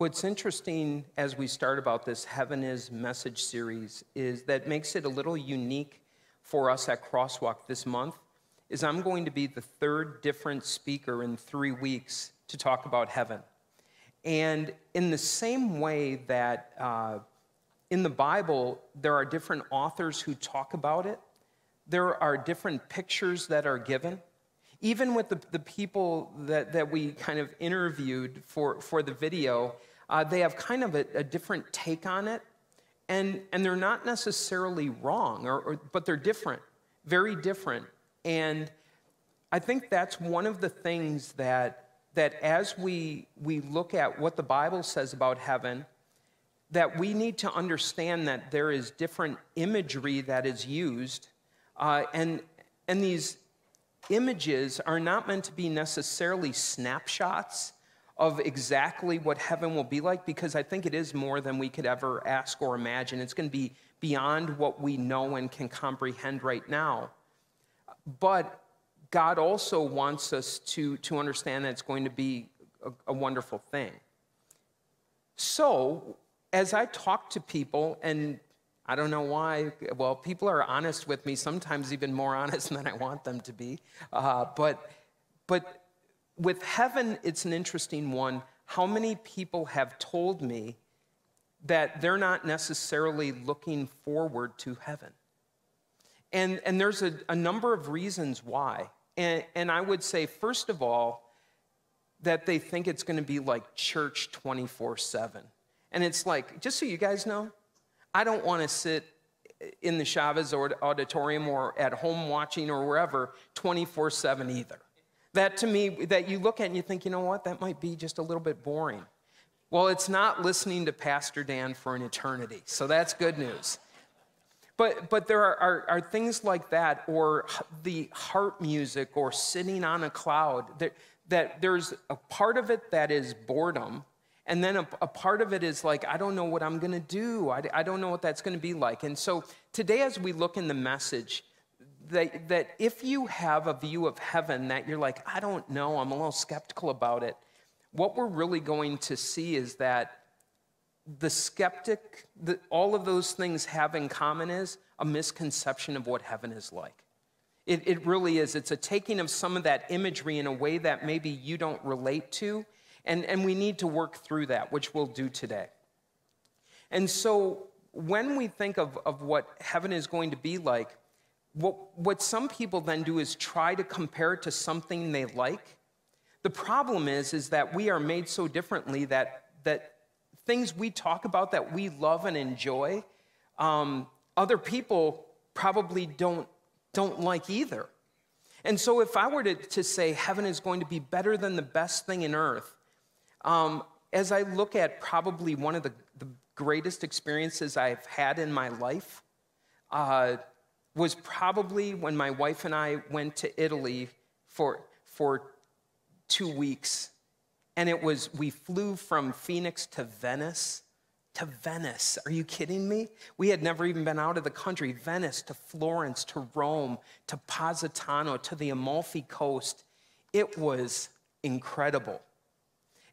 What's interesting as we start about this Heaven is message series is that makes it a little unique for us at Crosswalk this month is I'm going to be the third different speaker in 3 weeks to talk about heaven. And in the same way that uh, in the Bible there are different authors who talk about it, there are different pictures that are given even with the, the people that, that we kind of interviewed for, for the video, uh, they have kind of a, a, different take on it. And, and they're not necessarily wrong, or, or, but they're different, very different. And I think that's one of the things that, that as we, we look at what the Bible says about heaven, that we need to understand that there is different imagery that is used. Uh, and, and these images are not meant to be necessarily snapshots of exactly what heaven will be like because I think it is more than we could ever ask or imagine. It's going to be beyond what we know and can comprehend right now. But God also wants us to, to understand that it's going to be a, a wonderful thing. So, as I talk to people, and I don't know why. Well, people are honest with me, sometimes even more honest than I want them to be. Uh, but, but with heaven, it's an interesting one. How many people have told me that they're not necessarily looking forward to heaven? And, and there's a, a number of reasons why. And, and I would say, first of all, that they think it's going to be like church 24 7. And it's like, just so you guys know, I don't want to sit in the Chavez auditorium or at home watching or wherever 24 7 either. That to me, that you look at and you think, you know what, that might be just a little bit boring. Well, it's not listening to Pastor Dan for an eternity, so that's good news. But, but there are, are, are things like that, or the harp music, or sitting on a cloud, that, that there's a part of it that is boredom, and then a, a, part of it is like, I don't know what I'm going to do. I, I don't know what that's going to be like. And so today, as we look in the message, that, that if you have a view of heaven that you're like, I don't know, I'm a little skeptical about it, what we're really going to see is that the skeptic, the, all of those things have in common is a misconception of what heaven is like. It, it really is. It's a taking of some of that imagery in a way that maybe you don't relate to and, and we need to work through that, which we'll do today. And so when we think of, of what heaven is going to be like, what, what some people then do is try to compare it to something they like. The problem is, is that we are made so differently that, that things we talk about that we love and enjoy, um, other people probably don't, don't like either. And so if I were to, to say heaven is going to be better than the best thing in earth, um, as I look at probably one of the, the, greatest experiences I've had in my life, uh, was probably when my wife and I went to Italy for, for two weeks. And it was, we flew from Phoenix to Venice. To Venice. Are you kidding me? We had never even been out of the country. Venice to Florence to Rome to Positano to the Amalfi Coast. It was incredible.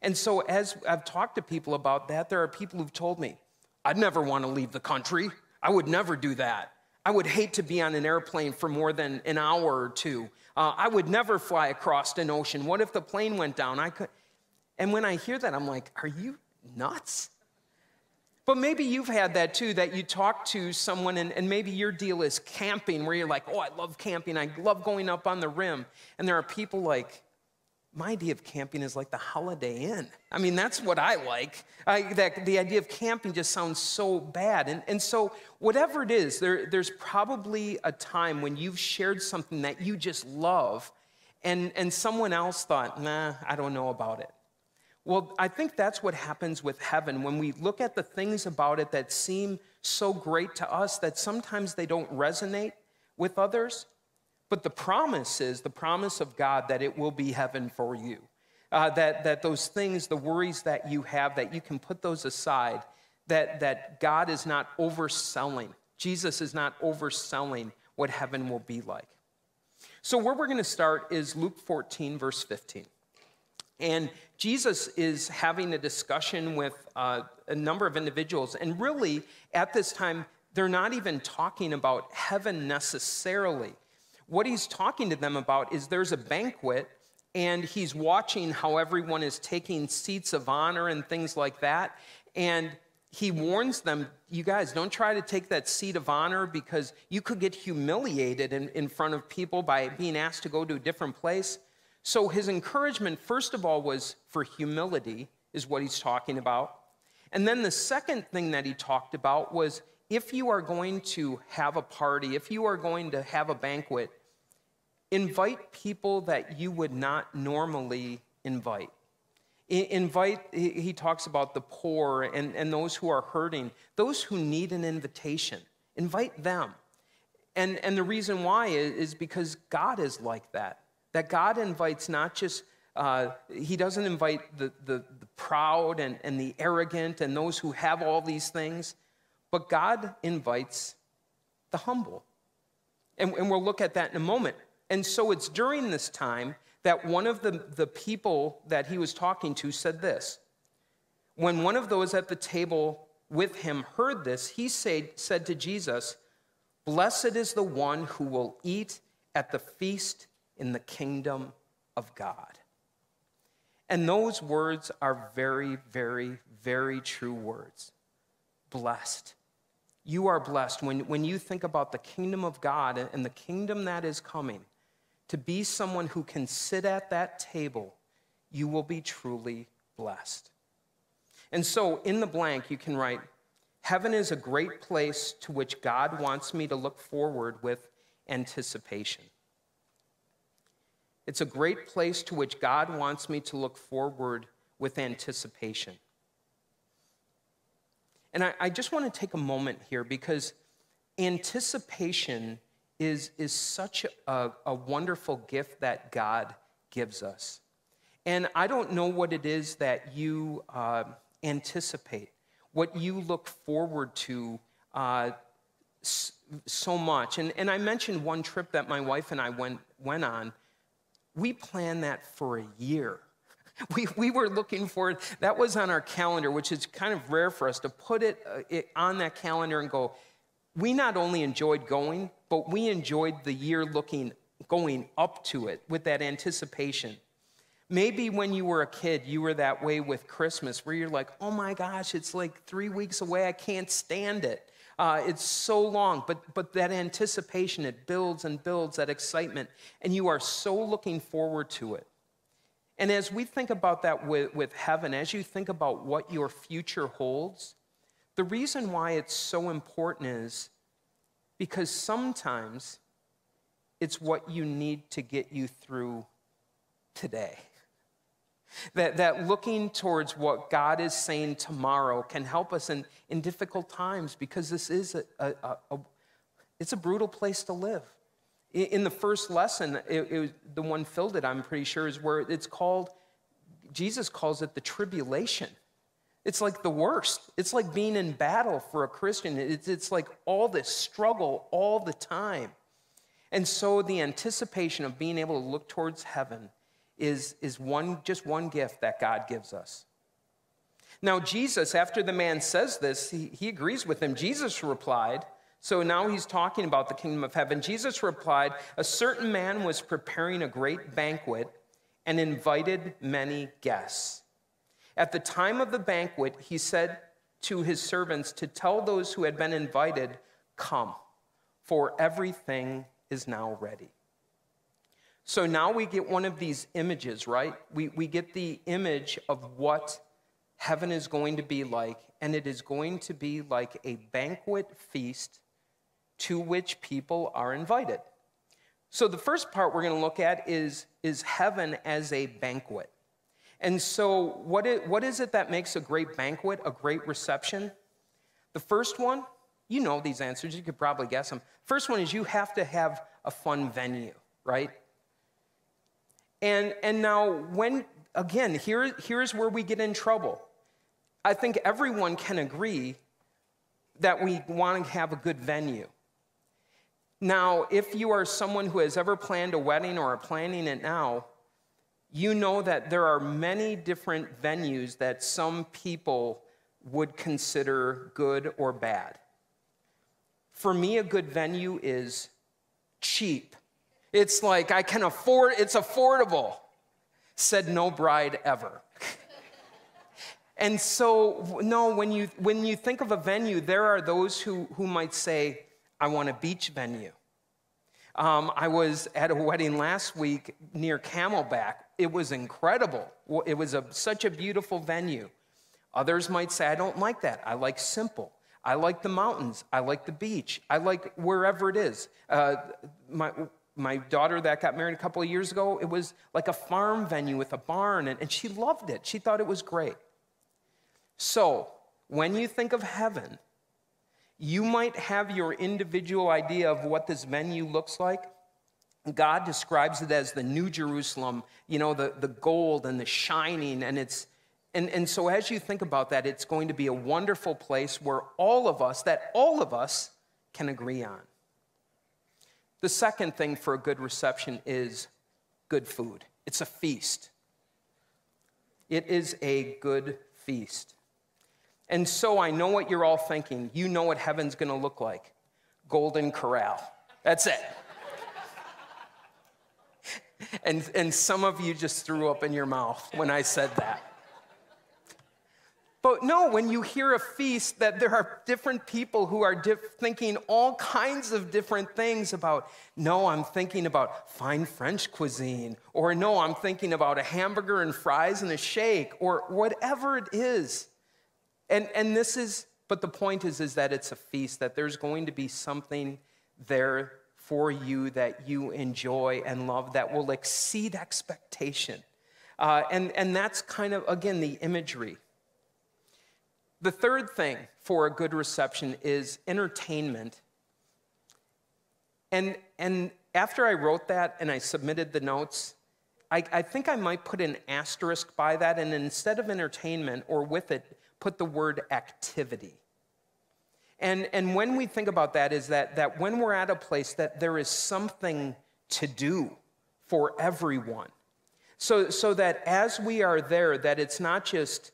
And so, as I've talked to people about that, there are people who've told me, I'd never want to leave the country. I would never do that. I would hate to be on an airplane for more than an hour or two. Uh, I would never fly across an ocean. What if the plane went down? I could. And when I hear that, I'm like, are you nuts? But maybe you've had that too, that you talk to someone and, and, maybe your deal is camping, where you're like, oh, I love camping. I love going up on the rim. And there are people like, my idea of camping is like the Holiday Inn. I mean, that's what I like. I, that, the idea of camping just sounds so bad. And, and so, whatever it is, there, there's probably a time when you've shared something that you just love, and, and someone else thought, nah, I don't know about it. Well, I think that's what happens with heaven when we look at the things about it that seem so great to us that sometimes they don't resonate with others. But the promise is the promise of God that it will be heaven for you. Uh, that, that those things, the worries that you have, that you can put those aside, that, that God is not overselling. Jesus is not overselling what heaven will be like. So, where we're going to start is Luke 14, verse 15. And Jesus is having a discussion with uh, a number of individuals. And really, at this time, they're not even talking about heaven necessarily. What he's talking to them about is there's a banquet, and he's watching how everyone is taking seats of honor and things like that. And he warns them, you guys, don't try to take that seat of honor because you could get humiliated in, in front of people by being asked to go to a different place. So his encouragement, first of all, was for humility, is what he's talking about. And then the second thing that he talked about was if you are going to have a party, if you are going to have a banquet, invite people that you would not normally invite. Invite, he talks about the poor and, and those who are hurting, those who need an invitation. Invite them. And, and the reason why is, is because God is like that. That God invites not just, uh, He doesn't invite the, the, the proud and, and the arrogant and those who have all these things, but God invites the humble. And, and we'll look at that in a moment. And so it's during this time that one of the, the people that he was talking to said this. When one of those at the table with him heard this, he said, said to Jesus, Blessed is the one who will eat at the feast in the kingdom of God. And those words are very, very, very true words. Blessed. You are blessed when, when you think about the kingdom of God and the kingdom that is coming to be someone who can sit at that table, you will be truly blessed. And so in the blank, you can write, Heaven is a great place to which God wants me to look forward with anticipation. It's a great place to which God wants me to look forward with anticipation. And I, I just want to take a moment here because anticipation is, is such a, a wonderful gift that God gives us. And I don't know what it is that you uh, anticipate, what you look forward to uh, so much. And, and I mentioned one trip that my wife and I went, went on. We planned that for a year. We, we were looking for. That was on our calendar, which is kind of rare for us to put it, uh, it on that calendar and go, we not only enjoyed going, but we enjoyed the year looking going up to it with that anticipation. Maybe when you were a kid, you were that way with Christmas, where you're like, oh my gosh, it's like three weeks away. I can't stand it. Uh, it's so long. But, but that anticipation, it builds and builds that excitement, and you are so looking forward to it. And as we think about that with, with heaven, as you think about what your future holds, the reason why it's so important is because sometimes it's what you need to get you through today. That, that looking towards what God is saying tomorrow can help us in, in difficult times because this is a, a, a, it's a brutal place to live. In the first lesson, it, it, the one filled it, I'm pretty sure, is where it's called, Jesus calls it the tribulation. It's like the worst. It's like being in battle for a Christian. It's, it's like all this struggle all the time. And so the anticipation of being able to look towards heaven is, is one, just one gift that God gives us. Now, Jesus, after the man says this, he, he agrees with him. Jesus replied, so now he's talking about the kingdom of heaven. Jesus replied, A certain man was preparing a great banquet and invited many guests. At the time of the banquet, he said to his servants to tell those who had been invited, Come, for everything is now ready. So now we get one of these images, right? We, we get the image of what heaven is going to be like, and it is going to be like a banquet feast to which people are invited. So the first part we're going to look at is, is heaven as a banquet. And so, what is, what is it that makes a great banquet, a great reception? The first one, you know these answers, you could probably guess them. First one is you have to have a fun venue, right? And, and now, when, again, here, here's where we get in trouble. I think everyone can agree that we want to have a good venue. Now, if you are someone who has ever planned a wedding or are planning it now, you know that there are many different venues that some people would consider good or bad. For me, a good venue is cheap. It's like I can afford, it's affordable. Said no bride ever. and so, no, when you, when you think of a venue, there are those who, who might say, I want a beach venue. Um, I was at a wedding last week near Camelback. It was incredible. It was a, such a beautiful venue. Others might say, I don't like that. I like simple. I like the mountains. I like the beach. I like wherever it is. Uh, my, my daughter that got married a couple of years ago, it was like a farm venue with a barn, and, and she loved it. She thought it was great. So, when you think of heaven, you might have your individual idea of what this venue looks like. God describes it as the New Jerusalem, you know, the, the gold and the shining, and it's and, and so as you think about that, it's going to be a wonderful place where all of us, that all of us can agree on. The second thing for a good reception is good food. It's a feast. It is a good feast. And so I know what you're all thinking. You know what heaven's going to look like Golden Corral. That's it. And, and some of you just threw up in your mouth when I said that. But no, when you hear a feast, that there are different people who are thinking all kinds of different things about, no, I'm thinking about fine French cuisine, or no, I'm thinking about a hamburger and fries and a shake, or whatever it is. And, and this is, but the point is, is that it's a feast, that there's going to be something there for you that you enjoy and love that will exceed expectation. Uh, and, and that's kind of, again, the imagery. The third thing for a good reception is entertainment. And, and after I wrote that and I submitted the notes, I, I think I might put an asterisk by that, and instead of entertainment or with it, put the word activity. And, and when we think about that, is that, that when we're at a place that there is something to do for everyone. So, so that as we are there, that it's not just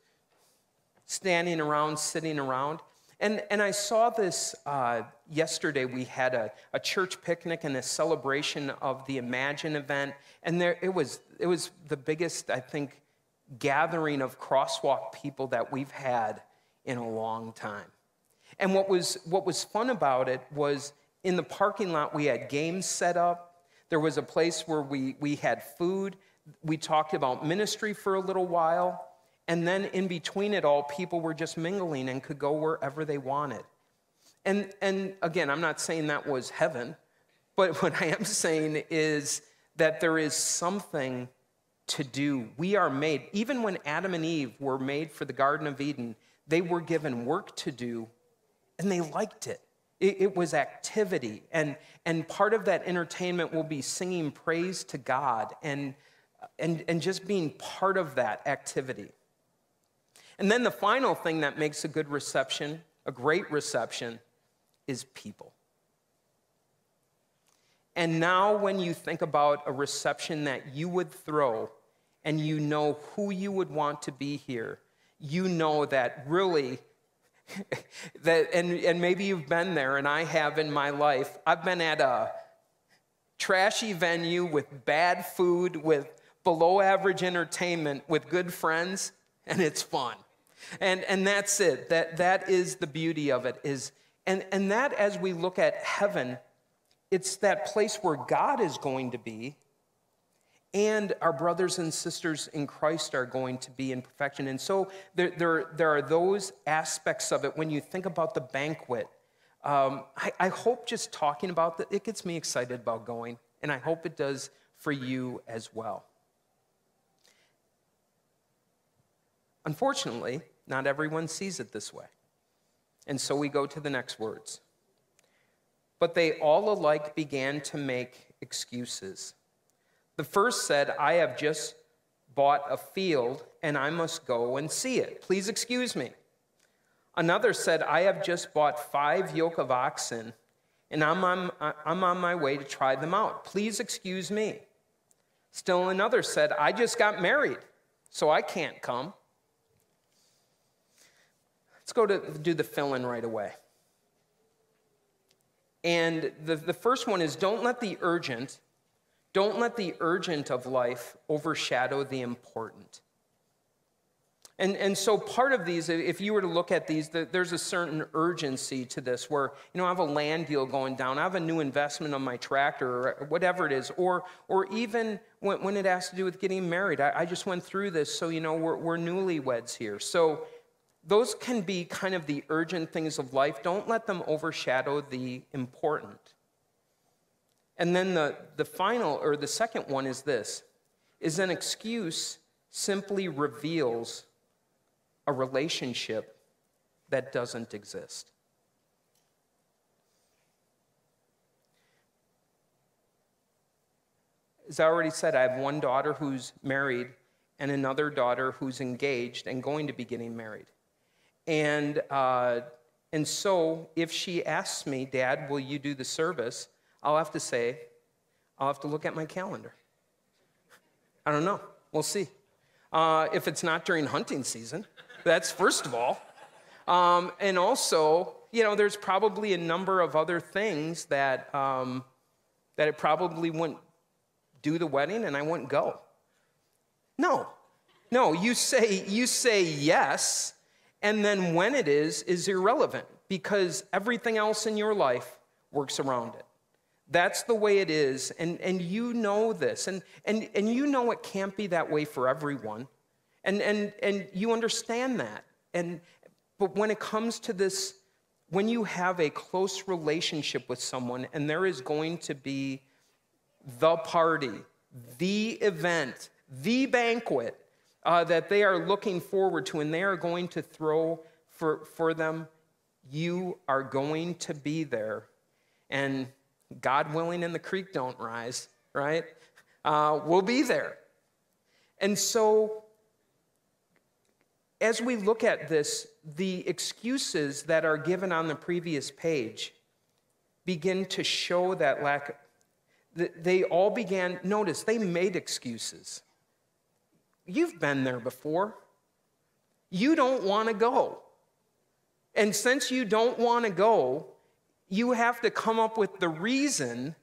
standing around, sitting around. And, and I saw this uh, yesterday. We had a, a church picnic and a celebration of the Imagine event. And there, it, was, it was the biggest, I think, gathering of crosswalk people that we've had in a long time. And what was, what was fun about it was in the parking lot, we had games set up. There was a place where we, we had food. We talked about ministry for a little while. And then in between it all, people were just mingling and could go wherever they wanted. And, and again, I'm not saying that was heaven, but what I am saying is that there is something to do. We are made, even when Adam and Eve were made for the Garden of Eden, they were given work to do and they liked it. It, it was activity. And, and part of that entertainment will be singing praise to God and, and, and just being part of that activity. And then the final thing that makes a good reception, a great reception, is people. And now, when you think about a reception that you would throw and you know who you would want to be here, you know that really, that, and, and maybe you've been there, and I have in my life. I've been at a trashy venue with bad food, with below average entertainment, with good friends, and it's fun. And, and that's it. That, that is the beauty of it. Is, and, and that, as we look at heaven, it's that place where God is going to be, and our brothers and sisters in Christ are going to be in perfection. And so there, there, there are those aspects of it when you think about the banquet. Um, I, I hope just talking about that, it gets me excited about going, and I hope it does for you as well. Unfortunately, not everyone sees it this way. And so we go to the next words. But they all alike began to make excuses. The first said, I have just bought a field and I must go and see it. Please excuse me. Another said, I have just bought five yoke of oxen and I'm on, I'm on my way to try them out. Please excuse me. Still another said, I just got married, so I can't come. Let's go to do the fill in right away. And the, the first one is don't let the urgent, don't let the urgent of life overshadow the important. And, and so part of these, if you were to look at these, there's a certain urgency to this where, you know, I have a land deal going down, I have a new investment on my tractor, or whatever it is, or, or even when, when it has to do with getting married. I, I just went through this, so, you know, we're, we're newlyweds here. So those can be kind of the urgent things of life. Don't let them overshadow the important. And then the, the final, or the second one is this, is an excuse simply reveals a relationship that doesn't exist. As I already said, I have one daughter who's married and another daughter who's engaged and going to be getting married. And, uh, and so if she asks me, Dad, will you do the service? I'll have to say, I'll have to look at my calendar. I don't know. We'll see. Uh, if it's not during hunting season, that's first of all. Um, and also, you know, there's probably a number of other things that, um, that it probably wouldn't do the wedding and I wouldn't go. No, no, you say, you say yes, and then when it is, is irrelevant because everything else in your life works around it. That's the way it is, and, and you know this, and, and, and you know it can't be that way for everyone. And, and, and you understand that. And, but when it comes to this, when you have a close relationship with someone and there is going to be the party, the event, the banquet uh, that they are looking forward to and they are going to throw for, for them, you are going to be there. And God willing, and the creek don't rise, right? Uh, we'll be there. And so as we look at this, the excuses that are given on the previous page begin to show that lack. They all began, notice, they made excuses. You've been there before. You don't want to go. And since you don't want to go, you have to come up with the reason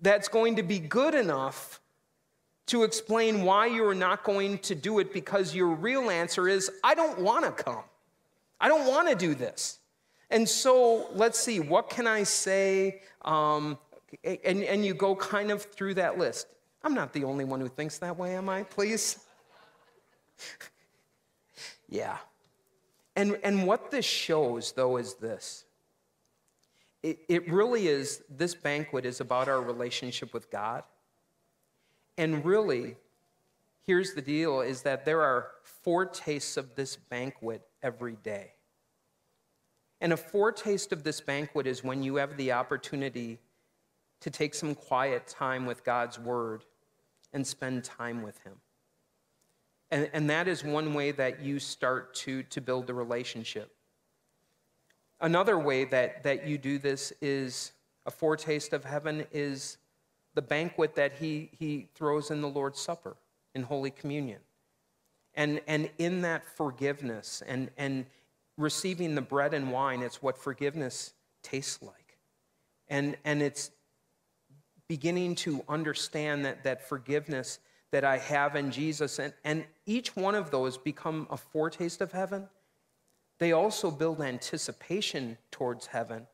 that's going to be good enough to explain why you're not going to do it because your real answer is, I don't want to come. I don't want to do this. And so let's see, what can I say? Um, and, and you go kind of through that list. I'm not the only one who thinks that way, am I? Please? yeah. And, and what this shows, though, is this it, it really is, this banquet is about our relationship with God. And really, here's the deal is that there are foretastes of this banquet every day. And a foretaste of this banquet is when you have the opportunity to take some quiet time with God's word and spend time with Him. And, and that is one way that you start to, to build a relationship. Another way that, that you do this is a foretaste of heaven is the banquet that he, he throws in the Lord's Supper, in Holy Communion. And, and in that forgiveness and, and receiving the bread and wine, it's what forgiveness tastes like. And, and it's beginning to understand that, that forgiveness that I have in Jesus, and, and each one of those become a foretaste of heaven. They also build anticipation towards heaven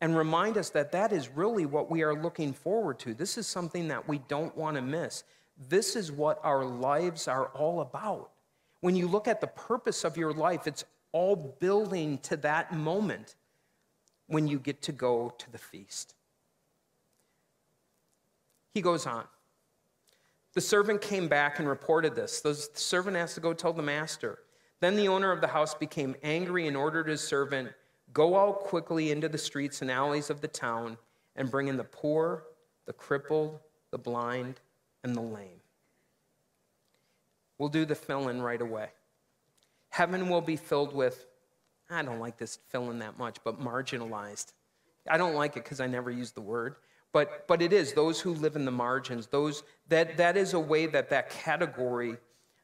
and remind us that that is really what we are looking forward to. This is something that we don't want to miss. This is what our lives are all about. When you look at the purpose of your life, it's all building to that moment when you get to go to the feast. He goes on. The servant came back and reported this. The servant has to go tell the master. Then the owner of the house became angry and ordered his servant Go out quickly into the streets and alleys of the town and bring in the poor, the crippled, the blind, and the lame. We'll do the fill in right away. Heaven will be filled with, I don't like this fill in that much, but marginalized. I don't like it because I never use the word, but, but it is those who live in the margins. Those, that, that is a way that that category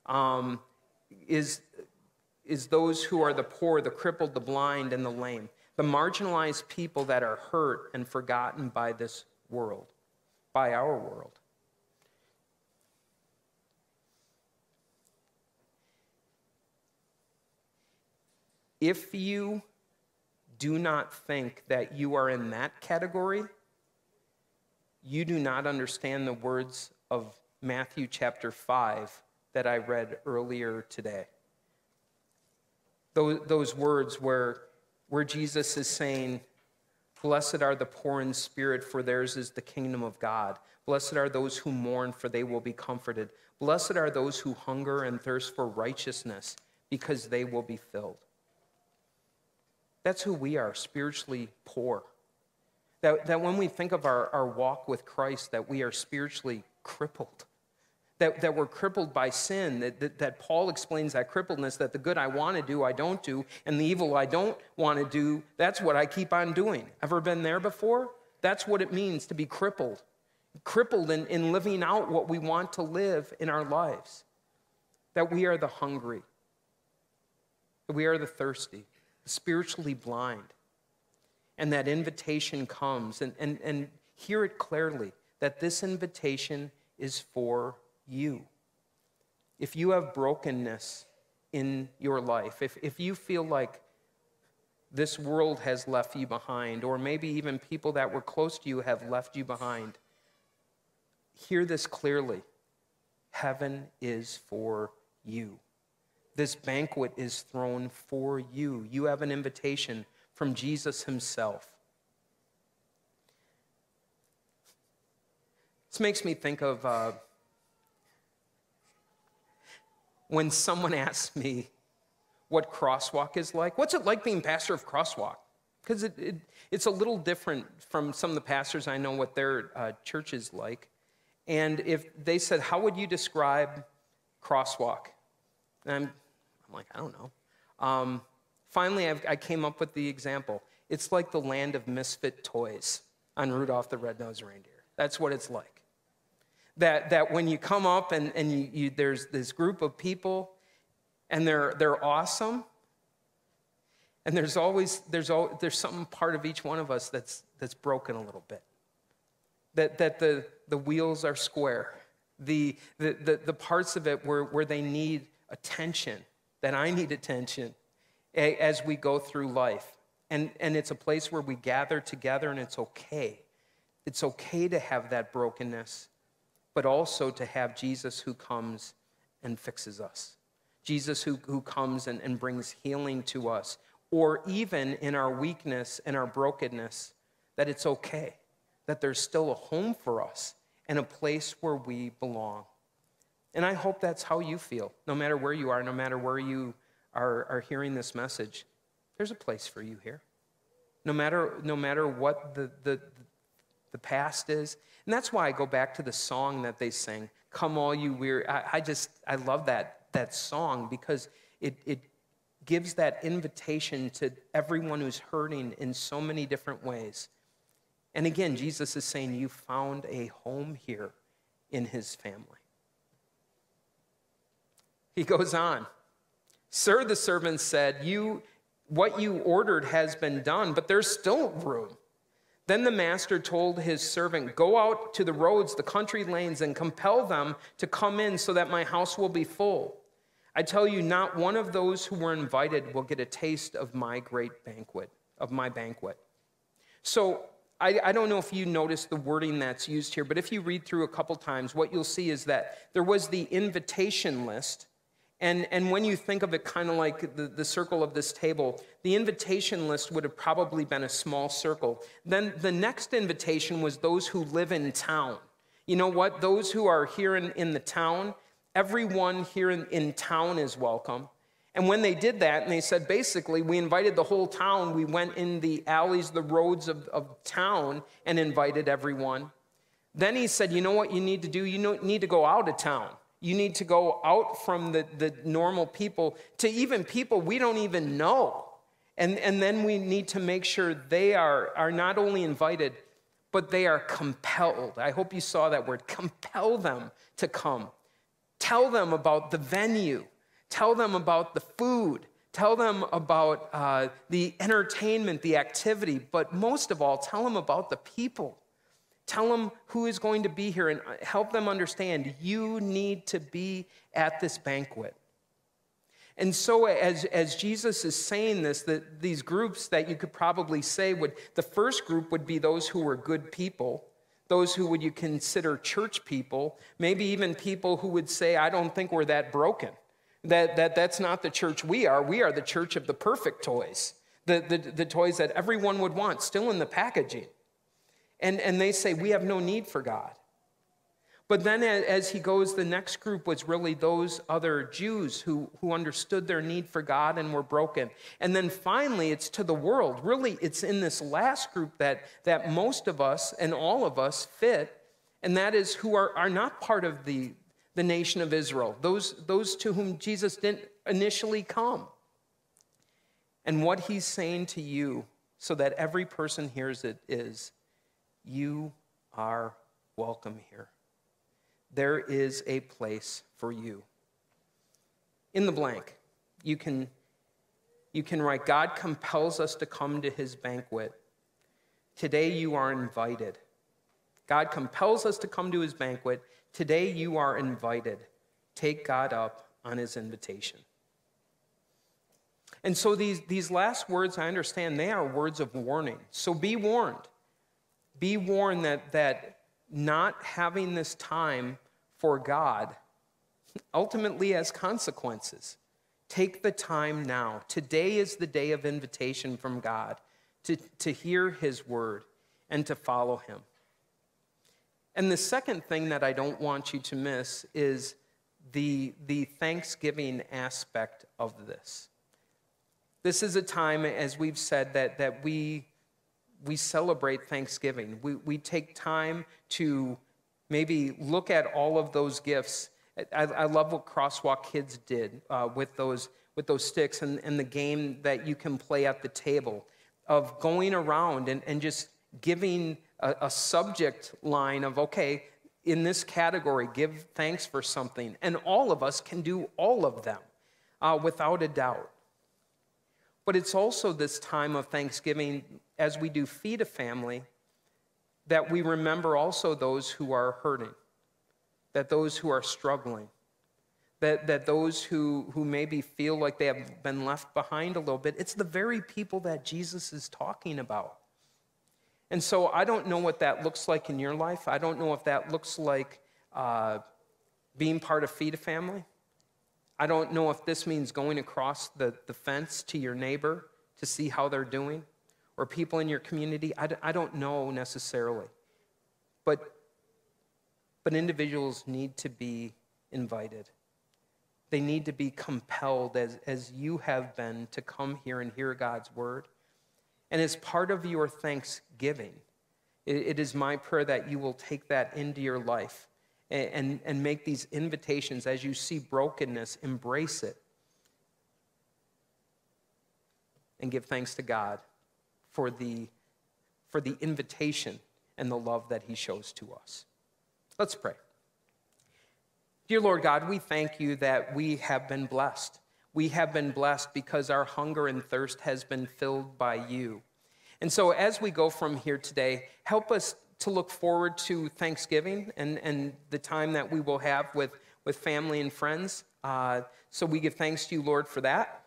um, is, is those who are the poor, the crippled, the blind, and the lame. The marginalized people that are hurt and forgotten by this world, by our world. If you do not think that you are in that category, you do not understand the words of Matthew chapter 5 that I read earlier today. Those, those words where, where Jesus is saying, Blessed are the poor in spirit, for theirs is the kingdom of God. Blessed are those who mourn, for they will be comforted. Blessed are those who hunger and thirst for righteousness, because they will be filled. That's who we are, spiritually poor. That, that when we think of our, our walk with Christ, that we are spiritually crippled. That, that we're crippled by sin, that, that, that Paul explains that crippledness, that the good I want to do, I don't do, and the evil I don't want to do, that's what I keep on doing. Ever been there before? That's what it means to be crippled. Crippled in, in living out what we want to live in our lives. That we are the hungry, that we are the thirsty, the spiritually blind. And that invitation comes, and, and, and hear it clearly that this invitation is for you. If you have brokenness in your life, if, if you feel like this world has left you behind, or maybe even people that were close to you have left you behind, hear this clearly. Heaven is for you. This banquet is thrown for you. You have an invitation from Jesus himself. This makes me think of uh, when someone asks me what Crosswalk is like. What's it like being pastor of Crosswalk? Because it, it, it's a little different from some of the pastors I know what their uh, church is like. And if they said, How would you describe Crosswalk? And I'm I'm like, I don't know. Um, finally, I've, i came up with the example. It's like the land of misfit toys on Rudolph the Red-Nosed Reindeer. That's what it's like. That, that when you come up and, and you, you, there's this group of people and they're, they're awesome, and there's always there's, al- there's something part of each one of us that's, that's broken a little bit. That, that the, the wheels are square. The, the, the, the parts of it where, where they need attention that I need attention as we go through life. And, and it's a place where we gather together, and it's okay. It's okay to have that brokenness, but also to have Jesus who comes and fixes us. Jesus who, who comes and, and brings healing to us, or even in our weakness and our brokenness, that it's okay, that there's still a home for us and a place where we belong. And I hope that's how you feel, no matter where you are, no matter where you are, are hearing this message. There's a place for you here. No matter, no matter what the, the, the past is. And that's why I go back to the song that they sing, Come All You Weary. I, I just, I love that, that song because it, it gives that invitation to everyone who's hurting in so many different ways. And again, Jesus is saying, You found a home here in his family. He goes on. Sir, the servant said, you, What you ordered has been done, but there's still room. Then the master told his servant, Go out to the roads, the country lanes, and compel them to come in so that my house will be full. I tell you, not one of those who were invited will get a taste of my great banquet, of my banquet. So I, I, don't know if you noticed the wording that's used here, but if you read through a couple times, what you'll see is that there was the invitation list, and, and when you think of it kind of like the, the circle of this table, the invitation list would have probably been a small circle. Then the next invitation was those who live in town. You know what? Those who are here in, in the town, everyone here in, in town is welcome. And when they did that, and they said, basically, we invited the whole town, we went in the alleys, the roads of, of town, and invited everyone. Then he said, you know what you need to do? You need to go out of town. You need to go out from the, the normal people to even people we don't even know. And, and then we need to make sure they are, are not only invited, but they are compelled. I hope you saw that word compel them to come. Tell them about the venue, tell them about the food, tell them about uh, the entertainment, the activity, but most of all, tell them about the people. Tell them who is going to be here and uh, help them understand you need to be at this banquet. And so, as, as Jesus is saying this, that these groups that you could probably say would, the first group would be those who were good people, those who would you consider church people, maybe even people who would say, I don't think we're that broken. That, that that's not the church we are. We are the church of the perfect toys, the, the, the toys that everyone would want, still in the packaging. And, and they say, We have no need for God. But then as he goes, the next group was really those other Jews who, who understood their need for God and were broken. And then finally, it's to the world. Really, it's in this last group that, that most of us and all of us fit, and that is who are, are not part of the, the nation of Israel, those, those to whom Jesus didn't initially come. And what he's saying to you, so that every person hears it, is you are welcome here. There is a place for you. In the blank, you can, you can write God compels us to come to his banquet. Today you are invited. God compels us to come to his banquet. Today you are invited. Take God up on his invitation. And so these, these last words, I understand, they are words of warning. So be warned. Be warned that, that not having this time for God ultimately has consequences. Take the time now. Today is the day of invitation from God to, to hear his word and to follow him. And the second thing that I don't want you to miss is the, the thanksgiving aspect of this. This is a time, as we've said, that, that we, we celebrate Thanksgiving. We, we take time to maybe look at all of those gifts. I, I love what Crosswalk Kids did uh, with, those, with those sticks and, and the game that you can play at the table of going around and, and just giving a, a subject line of, okay, in this category, give thanks for something. And all of us can do all of them uh, without a doubt. But it's also this time of Thanksgiving as we do feed a family that we remember also those who are hurting, that those who are struggling, that, that those who, who maybe feel like they have been left behind a little bit. It's the very people that Jesus is talking about. And so I don't know what that looks like in your life. I don't know if that looks like uh, being part of Feed a Family. I don't know if this means going across the, the fence to your neighbor to see how they're doing or people in your community. I d- I don't know necessarily. But, but individuals need to be invited. They need to be compelled, as, as you have been, to come here and hear God's word. And as part of your thanksgiving, it, it is my prayer that you will take that into your life and, and make these invitations as you see brokenness, embrace it, and give thanks to God for the, for the invitation and the love that he shows to us. Let's pray. Dear Lord God, we thank you that we have been blessed. We have been blessed because our hunger and thirst has been filled by you. And so, as we go from here today, help us to look forward to Thanksgiving and, and the time that we will have with, with family and friends. Uh, so, we give thanks to you, Lord, for that.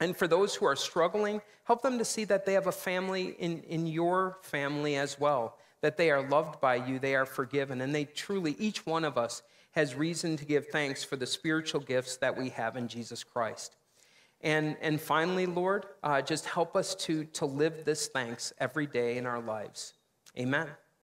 And for those who are struggling, help them to see that they have a family in, in your family as well, that they are loved by you, they are forgiven, and they truly, each one of us, has reason to give thanks for the spiritual gifts that we have in Jesus Christ. And, and finally, Lord, uh, just help us to, to live this thanks every day in our lives. Amen.